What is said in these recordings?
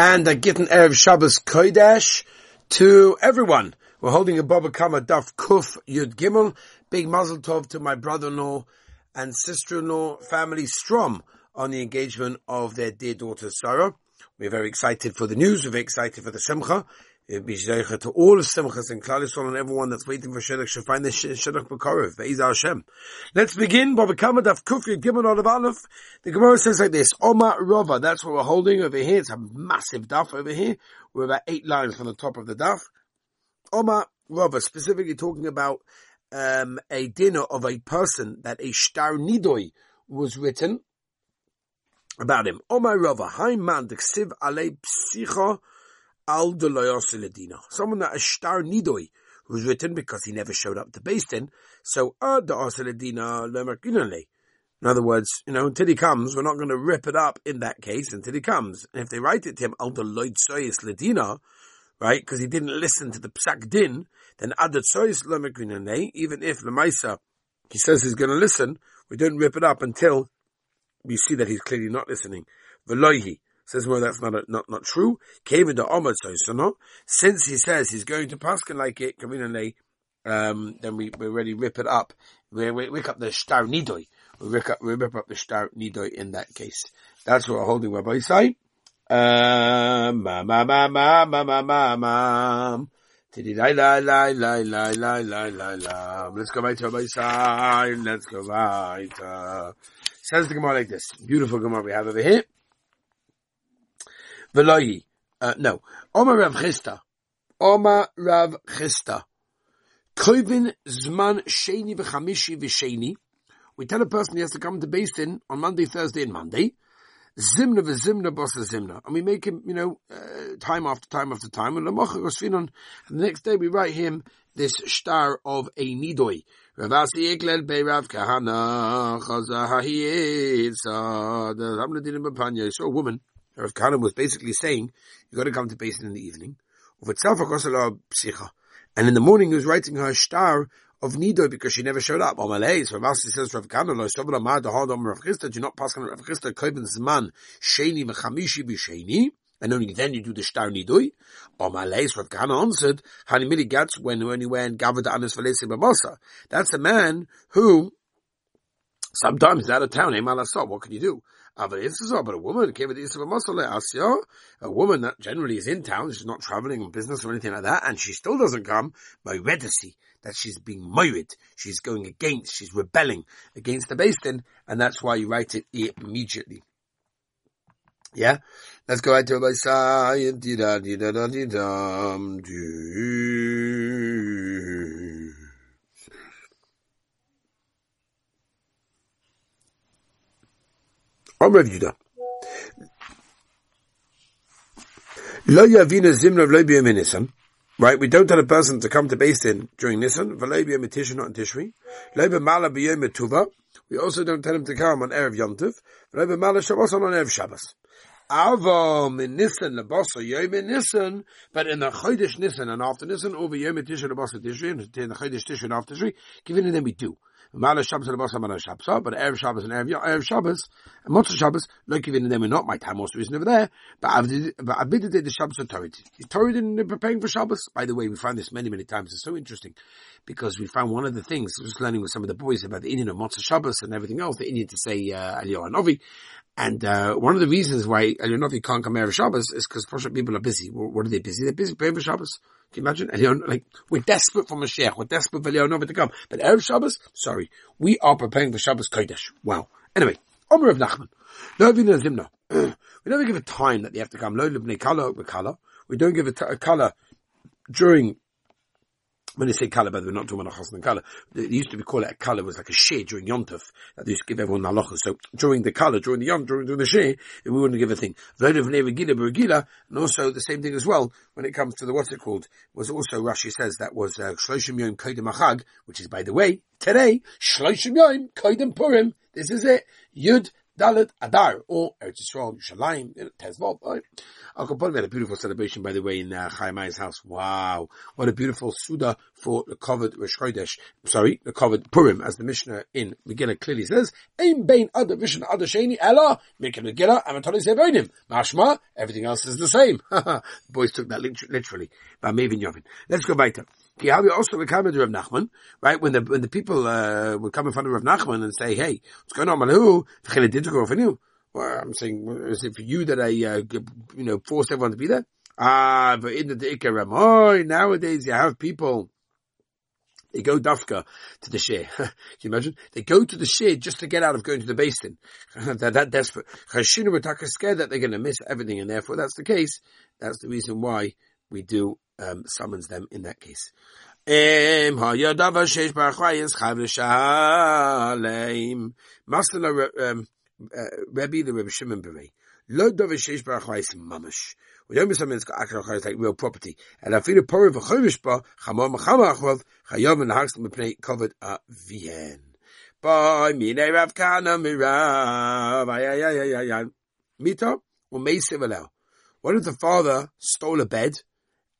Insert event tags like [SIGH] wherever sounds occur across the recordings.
and a Gittin Erev Shabbos Kodesh to everyone. We're holding a Baba Kama Daf Kuf Yud Gimel. Big Mazel Tov to my brother-in-law and sister-in-law family Strom on the engagement of their dear daughter Sarah. We're very excited for the news. We're very excited for the Simcha. B'zeicha to all Simchas and Klal Yisrael and everyone that's waiting for Shedach should find the Shedach B'Korov. Be'ez Hashem. Let's begin. Baba Kama Daf Kuf Yud Gimel Olav Aleph. The Gemara says like this. Oma Rova. That's what we're holding over here. It's a massive daf over here. We're about eight lines from the top of the daf. Oma Rova, specifically talking about um, a dinner of a person that a Shtar Nidoi was written about him. Oma Rova. Hai man Ksiv alei al Someone that a Shtar Nidoi was written because he never showed up to Din. So ad Ledina lemerkinale. In other words, you know, until he comes, we're not going to rip it up in that case until he comes. And if they write it to him, al ledina, right, because he didn't listen to the psak din, then adat sois lemerkinale, even if Lemaisa, he says he's going to listen, we don't rip it up until we see that he's clearly not listening. Veloihi. Says well, that's not a, not not true. Came into Omar Tosano. Since he says he's going to Paskin like it, um, then we we already rip it up. We we rip up the shtar nidoi. We rip up we rip up the shtar nidoi in that case. That's what we're holding Rabbi say. Um, ma ma ma ma ma ma ma ma. Let's go right to Rabbi side. Let's go right. Uh, says the Gemara like this. Beautiful Gemara we have over here. Velohi. Uh, no. Oma Rav Chisda. Oma Rav Chisda. Koivin Zman Sheni v'chamishi v'sheni. We tell a person he has to come to Basin on Monday, Thursday, and Monday. Zimna v'zimna bossa zimna. And we make him, you know, uh, time after time after time. And the next day we write him this shtar of a nidoi. Ravasi eklel be Rav Kahana chazahi So a woman Rav Kahana was basically saying, you got to come to Basin in the evening. And in the morning he was writing her shtar of Nido because she never showed up. Amalei, so Rav says Rav Kahana, lo yistovra ma da hard Rav Chisda, do not pass on Rav Chisda, koiben zman, sheni v'chamishi b'sheni, and only then you do the shtar nidui. Amalei, so Rav Kahana answered, hani mili gats when, when you went gavada anis v'lesi b'mosa. That's a man who, sometimes is out of town, hey malasot, what can you do? Ah, but a woman came with Asya, a woman that generally is in town, she's not traveling on business or anything like that, and she still doesn't come, by redacy, that she's being moirid, she's going against, she's rebelling against the Din, and that's why you write it immediately. Yeah? Let's go right to my side. Rav Yudah. Lo yavina zimna of lo Nisan. Right, we don't tell a person to come to Din during Nisan, v'lo b'yom Tisha, not in Tishri. Lo b'mala b'yom Tuva. We also don't tell him to come on Erev Yom Tov. V'lo b'mala Shabbos on Erev Shabbos. Avom in Nisan lebasa yom in Nisan, but in the Chodesh Nisan and after Nisan over yom Tisha lebasa Tishri and in the Chodesh Tisha and after Tishri, given in them we do. Mala Shabbos and Abasa Mala Shabbos, but Erev Shabbos and Erev, Erev Shabbos, and Motzah Shabbos, like even them are not my time also isn't over there, but I've did the Shabbos. He's Torah in preparing for Shabbos. By the way, we find this many, many times. It's so interesting because we found one of the things, was learning with some of the boys about the Indian of Motzah Shabbos and everything else, the Indian to say, uh, Eliyahu Novi, and uh, one of the reasons why Eliyahu can't come Erev Shabbos is because people are busy. What are they busy? They're busy praying for Shabbos. Can you imagine? Like, we're desperate for Mashiach. We're desperate for Eliyahu to come. But Erev Shabbos, sorry, we are preparing for Shabbos Kodesh. Wow. Anyway, Omer of Nachman. No. We never give a time that they have to come. We don't give a, t- a color during when they say kala, but we're not talking about a chasna kala. It used to be called it a kala, was like a share during yontov that they used to give everyone halacha. So during the kala, during the yom, during, during the share, we wouldn't give a thing. And also the same thing as well when it comes to the what's it called was also Rashi says that was uh, shloshim yom kodim achag, which is by the way today shloshim yom kodim purim. This is it. Yud Dalit, Adar, or Eretz Yisrael, Yerushalayim, Tezvot? Al had a beautiful celebration, by the way, in uh, Chaimai's house. Wow. What a beautiful Suda for the covered Rosh Chodesh. Sorry, the covered Purim, as the Mishnah in Megillah clearly says, Ein Bein Ada Vishan Ada Sheni Ella, Mikra Megillah, Amatoli Sevoinim. Mashma, everything else is the same. [LAUGHS] the boys took that literally. By Mavin Yovin. Let's go back to Kihavi also recovered Rav Nachman, right? When the when the people uh, would come in front of Rav Nachman and say, "Hey, what's going on, go for you?" Well, I'm saying, is it for you that I, uh, you know, forced everyone to be there? Ah, but in the Ikaram, oh, nowadays you have people. They go dafka to the share. [LAUGHS] Can you imagine? They go to the share just to get out of going to the basin. they're [LAUGHS] that desperate. Chashinu are scared that they're going to miss everything, and therefore that's the case. That's the reason why we do um, summons them in that case. um, uh, Rebbe, the Rebbe Shimon Berei. Lo dover sheish barachais mamash. We don't miss something that's got like real property. And I feel a power of a chovish ba, chamor machama achvav, chayov and haks mepnei covered a vien. Boy, mine rav kana mirav, ay, ay, ay, ay, ay, ay. Mita, or meisiv alel. What if the father stole a bed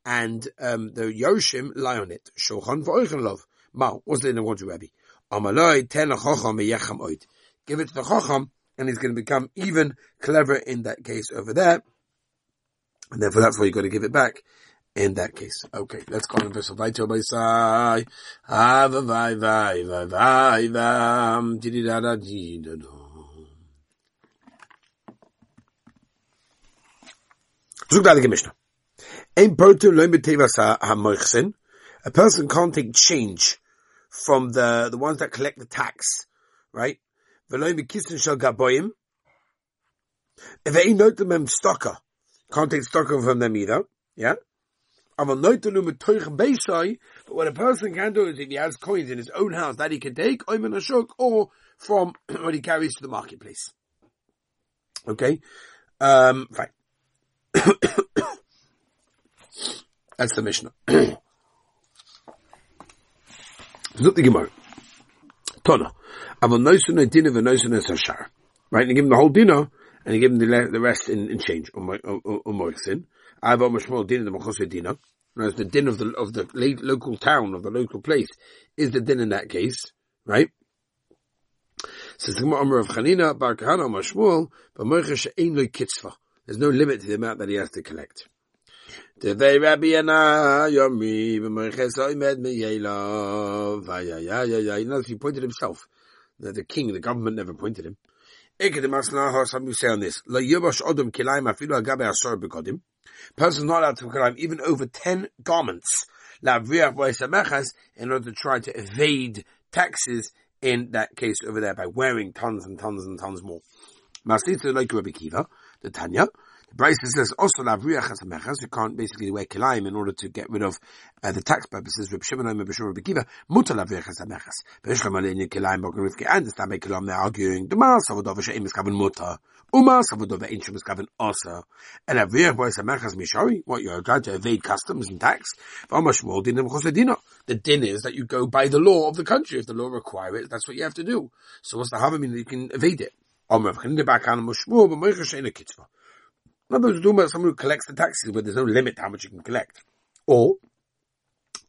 and um, the Yoshim lie on it. Shulchan v'oichen love. Ma, what's the name of Rabbi? Amaloi ten chacham meyechem oid. Give it to the chacham, and he's going to become even clever in that case over there. And therefore that's why you've got to give it back in that case. Okay, let's go on verse Vaito Baisai. Ava vai vai vai vai vam dididada didado. Zug da die Mishnah. A person can't take change from the, the ones that collect the tax, right? They note them stocker, can't take stocker from them either, yeah? But what a person can do is if he has coins in his own house that he can take, or from [CLEARS THROAT] what he carries to the marketplace. Okay? Um, fine. [COUGHS] That's the Mishnah. [CLEARS THROAT] Look the Gemara. Tona. Aval noisen a dinner the noisen a sashar. Right? And you give him the whole dinner, and you give him the, the rest in, in change. Umm-, umm-, umm-, Umoixin. Ava mashmol dinner the machos dinner. Whereas the din of the, of the local town, of the local place, is the din in that case. Right? Says the Gemara of Chanina, Bar Kahana, but Moichesh ain't no. There's no limit to the amount that he has to collect. Tevei Rabbi Yana Yomi v'Moiches Oimed. You know, he pointed himself. The, king, the government never pointed him. Asna something say on this. Person not allowed to kilayim even over ten garments. In order to try to evade taxes in that case over there by wearing tons and tons and tons more. The Tanya. The Bryce says also. You can't basically wear kilayim in order to get rid of uh, the tax purposes. Reb Shimon Omer B'Shur Reb Kiva mutar lavriach as mechas. B'Yishlam Alin kilayim Bogan Rivki and the Stamei Kilam. They're arguing the Mas Avodah She'im is kaven mutar. Umas Avodah Ve'in Shem is kaven asa. And lavriach boy mechas mishari. What you're trying to evade customs and tax. V'Amash Mol Dinim Chosedina. The din is that you go by the law of the country. If the law require it, that's what you have to do. So what's the harm? mean that you can evade it? Omer V'Chinide Bakan Mushmur B'Moicha She'ina Kitzvah. In other words, we're talking about someone who collects the taxes where there's no limit how much you can collect. Or,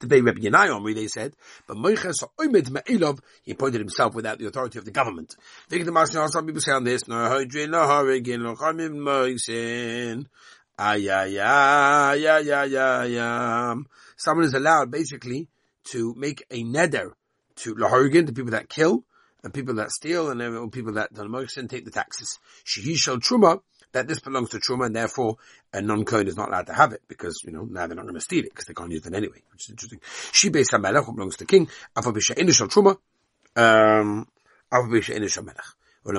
to pay Rebbe Yanai Omri, they said, but Moiches Oimed Me'ilov, he appointed himself without the authority of the government. Think the Master, some people say on this, no Hodrin, no Horigin, no Chamim Moisin. Ay, ay, ay, ay, ay, ay. Someone is allowed basically to make a neder to Lahorigin, to people that kill, and people that steal, and people that don't Moisin take the taxes. Shehi Shal Truma, that this belongs to Truma and therefore a non-Kohen is not allowed to have it because, you know, now they're not going to steal it because they can't use it anyway, which is interesting. She based on Melech, belongs to king, Afabisha Inishal Truma, um, Afabisha Inishal Melech. A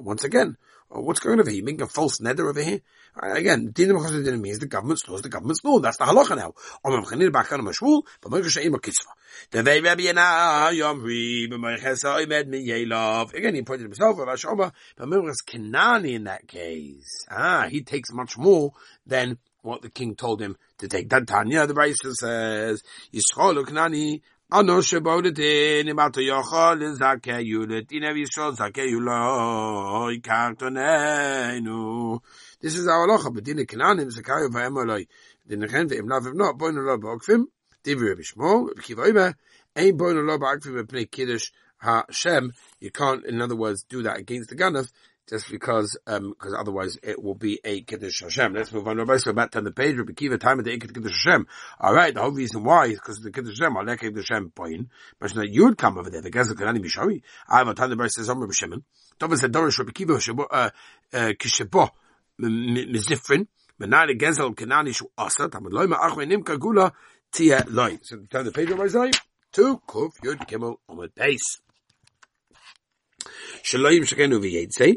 once again. What's going on over here? You making a false nether over here? Again, Dinam Chosadina means the government's law is the government's law. That's the halacha now. Omam Chanir Bakan Mashmul, but Moicha She'im Kitzvah. Devei Rabbi Yana Yomri, B'moichesa Oimed Mi Yelov. Again, he pointed himself, Rav Shoma, but Moichas Kenani in that case. Ah, he takes much more than what the king told him to take. That Tanya, the Brisa says, Yisrael Kenani, Ano shebodetin imato yochol zakeyu letina vishol zakeyu lo ikartonenu. This is our halacha, but dina kananim zakayu v'emoloi. Dina chen ve'im lav not, boin lo ba'okfim, divi Rabbi Shmuel, Rabbi Kiva Omer, ein boin lo ba'okfim v'pnei kiddush ha-shem. You can't, in other words, do that against the ganaf, just because, um, because otherwise it will be a Kiddush Hashem. Let's move on. Rabbi, so back to the page, Rabbi Kiva, time of the Kiddush Hashem. Alright, the whole reason why is because the Kiddush Hashem, Alek Kiddush Hashem point. But that you would come over there, the Gezel Kanani Mishari. I have a time the Rabbi says, Rabbi Shimon. Tova said, Dorish Rabbi Kiva, uh, uh, Kishabo, Mizifrin, Menai Gezel Kanani Shu Asa, Tamad Loima Achwe Nimka Gula, Tia Loi. So turn the page, Rabbi Zay, to Kuf Yud Kimmel Omid Base. Shaloim Shekenu V'Yetzei,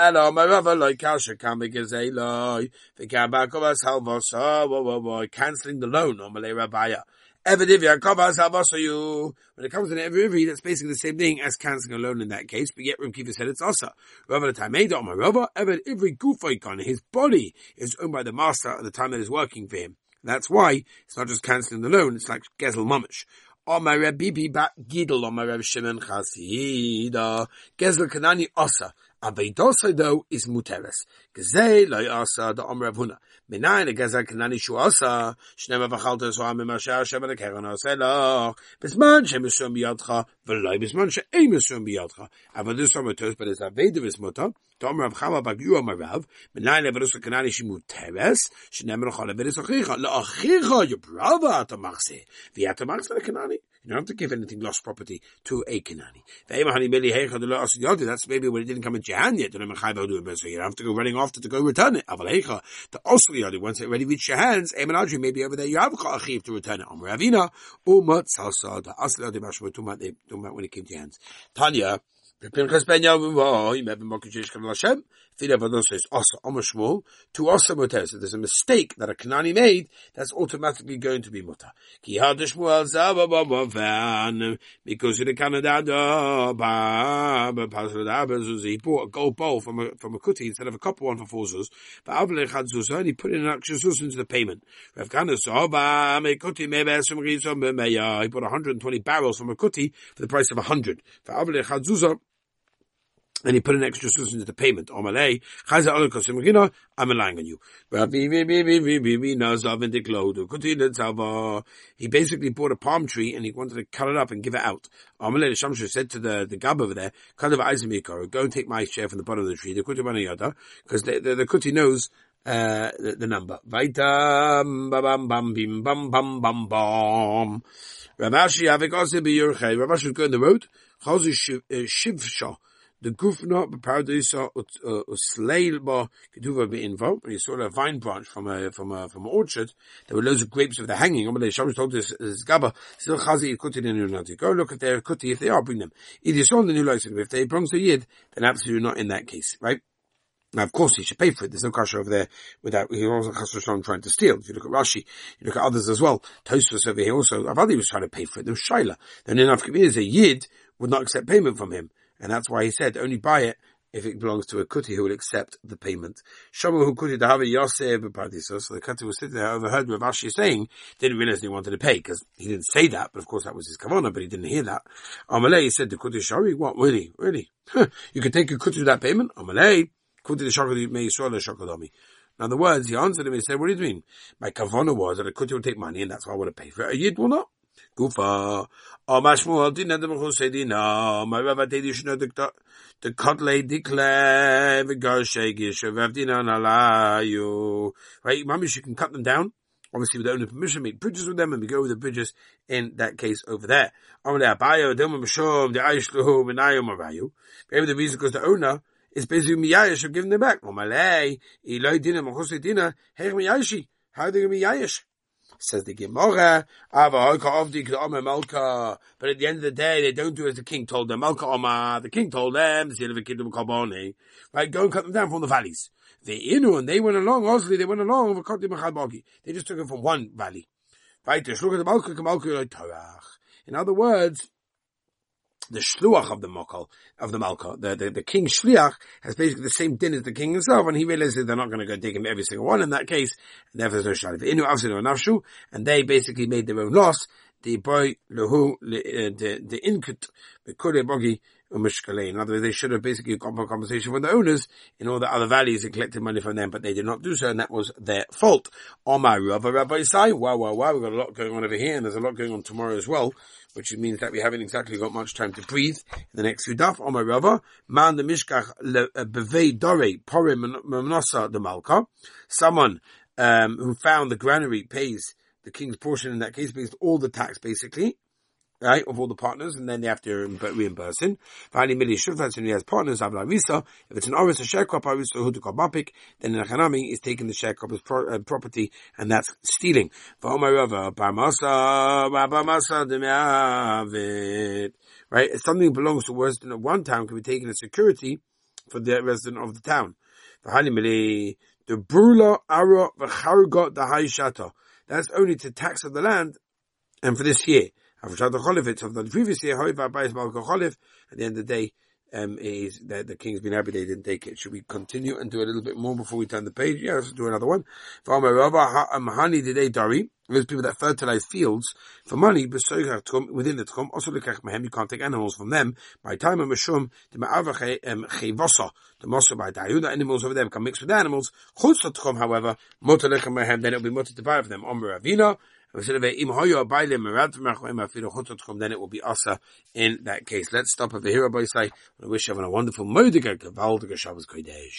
Elo, my Rava loy kasha kame gezei loy. V'kabakova salvosa, whoa, whoa, whoa, cancelling the loan, salvosa you. When it comes to every ivri, that's basically the same thing as cancelling a loan in that case, but yet Rim said it's also. Rava the time made oh, my Rava, evid ivri gufoikon, his body is owned by the master at the time that is working for him. That's why it's not just cancelling the loan, it's like gezel mamish. Oh, Omar Bibi bat Gidel Omar oh, Reb Shimon Chasida. Gezel Kanani Osa. Avedosai though is muteres. Gazei loy asa the Omer Rav Huna. Minayin a gezel kanani shu asa. Shnema v'chalta so amim asher Hashem and keren oselach. Bisman shem esum biyadcha. V'loi bisman she ein esum biyadcha. Avadus Omer tos but it's aveda v'smuta. To Omer Rav Chama bagyu Omer Rav. Minayin levadusa kanani shi muteres. Shnema l'chol levadusa chicha. La'achicha yubrava atamachse. V'yatamachse lekanani. You don't have to give anything lost property to a Kanani. That's maybe when it didn't come your hand yet. You don't have to go running after to go return it. The once it already reached your hands, maybe over there you have a chiv to return it. Om Ravina, Umat the when it came to your hands. Tanya, Pinchas ben Yavuah, oh, he met Mokijish Kamal Hashem, Fida Vadon says, to Asa Muter. So there's a mistake that a Kanani made, that's automatically going to be Mutter. Ki Hadishmuel Zava because in the Canada, he bought a gold bowl from a, from a kuti instead of a copper one for four zuz. But Avle had zuz, and he put in an extra zuz into the payment. Rizom He put 120 barrels from a kuti for the price of 100. For Avle zuzah, and he put an extra source into the payment. I'm relying on you. He basically bought a palm tree and he wanted to cut it up and give it out. Omalei Shamshu said to the, the gab over there, Cut of go and take my share from the bottom of the tree, the Kuti because the, the, the Kuti knows uh, the, the number. Vaitam, bam, bam, bim, bam, bam, bam, bam. Rav Ashi, Avik Ose Biyurchei. Rav Ashi would go the road. Chazi Shivsha the gufna paradisa usleilba keduva beinvo. You saw a vine branch from a from a from an orchard, there were loads of grapes of the hanging. Amalei Shamish told this gaba still chazi kuti in unati. Go look at their kuti if they are bring them. If you saw the new license, if they bring the yid, then absolutely not in that case, right? Now, of course, he should pay for it. There's no kasha over there without, he also kasha trying to steal. If you look at Rashi, you look at others as well. Tosfos over here also, Avadi was trying to pay for it. There was Shaila. Then enough is a yid would not accept payment from him. And that's why he said only buy it if it belongs to a kuti who will accept the payment. Shamu who kuti have a yosef paradiso. So the kuti was sitting there, overheard Rav Ashi saying, didn't realize he wanted to pay because he didn't say that, but of course that was his kavana, but he didn't hear that. Amalei said the kuti shari, what really, really? you could take a kuti to that payment? Amalei, kuti the shakadi may swallow shakadami. In other words, he answered him and said, what do you mean? My kavana was that a kuti will take money and that's why I want to pay for it. A yid will not. Gufa. O mashmu din adam chusedina. My rabbi you know the kotle declare the garshegish of avdina nalayu. Right, mami, you can cut them down. Obviously, the owner permission, make bridges with them, and we go with the bridges in that case over there. Maybe the reason because the owner is basically miyayish of giving them back. How are they going to be miyayish? Says the Gemara. But at the end of the day, they don't do as the king told them. The king told them, the right, go and cut them down from the valleys. The Inu, and they went along, obviously they went along, they just took it from one valley. Right, in other words, the shluach of the Mokal, of the Malka, the, the, the king shliach has basically the same din as the king himself, and he realizes they're not going to go take him every single one in that case, and therefore there's no shaliv. And they basically made their own loss, the boy, lehu, the, eh, the inkut, the kure bogi, in other words, they should have basically got a conversation with the owners in all the other valleys and collected money from them, but they did not do so, and that was their fault. Omar Rabbi Rabbi Sai, wow, wow, wow, we've got a lot going on over here, and there's a lot going on tomorrow as well, which means that we haven't exactly got much time to breathe in the next few daf. Omar Rabbi, man the mishkach uh, bevei dore porim manosa the malka, someone um, who found the granary pays the king's portion in that case pays all the tax basically, right, of all the partners, and then they have to reimburse him. Finally, Mili Shufat, when he has partners, Avla Risa, if it's an Oris, a Arisa, who to Mapik, then in a Hanami is taking the sharecrop as pro, uh, property, and that's stealing. Right, if something belongs to worse than one town can be taken as security for the resident of the town. The Brula Ara V'Chargot the high Shata. That's only to tax of the land, and for this year of the previous year, at the end of the day, um, is that the king's been happy they didn't take it. Should we continue and do a little bit more before we turn the page? Yeah, let's do another one. For Mahani today, Dari. Those people that fertilize fields for money, but within the tchum, also the mehem, you can't take animals from them. By time of mashum, the ma'avache chivasa, the mosa by dayu, the animals over there can mix with animals. Chutz tchum, however, motalekhem mehem, then it'll be mutter to buy of them. Omer Ravina, then it will be asa in that case. Let's stop over here, Rabbi Say. I wish you have a wonderful Modiga Gavaldiga Shabbos Kodesh.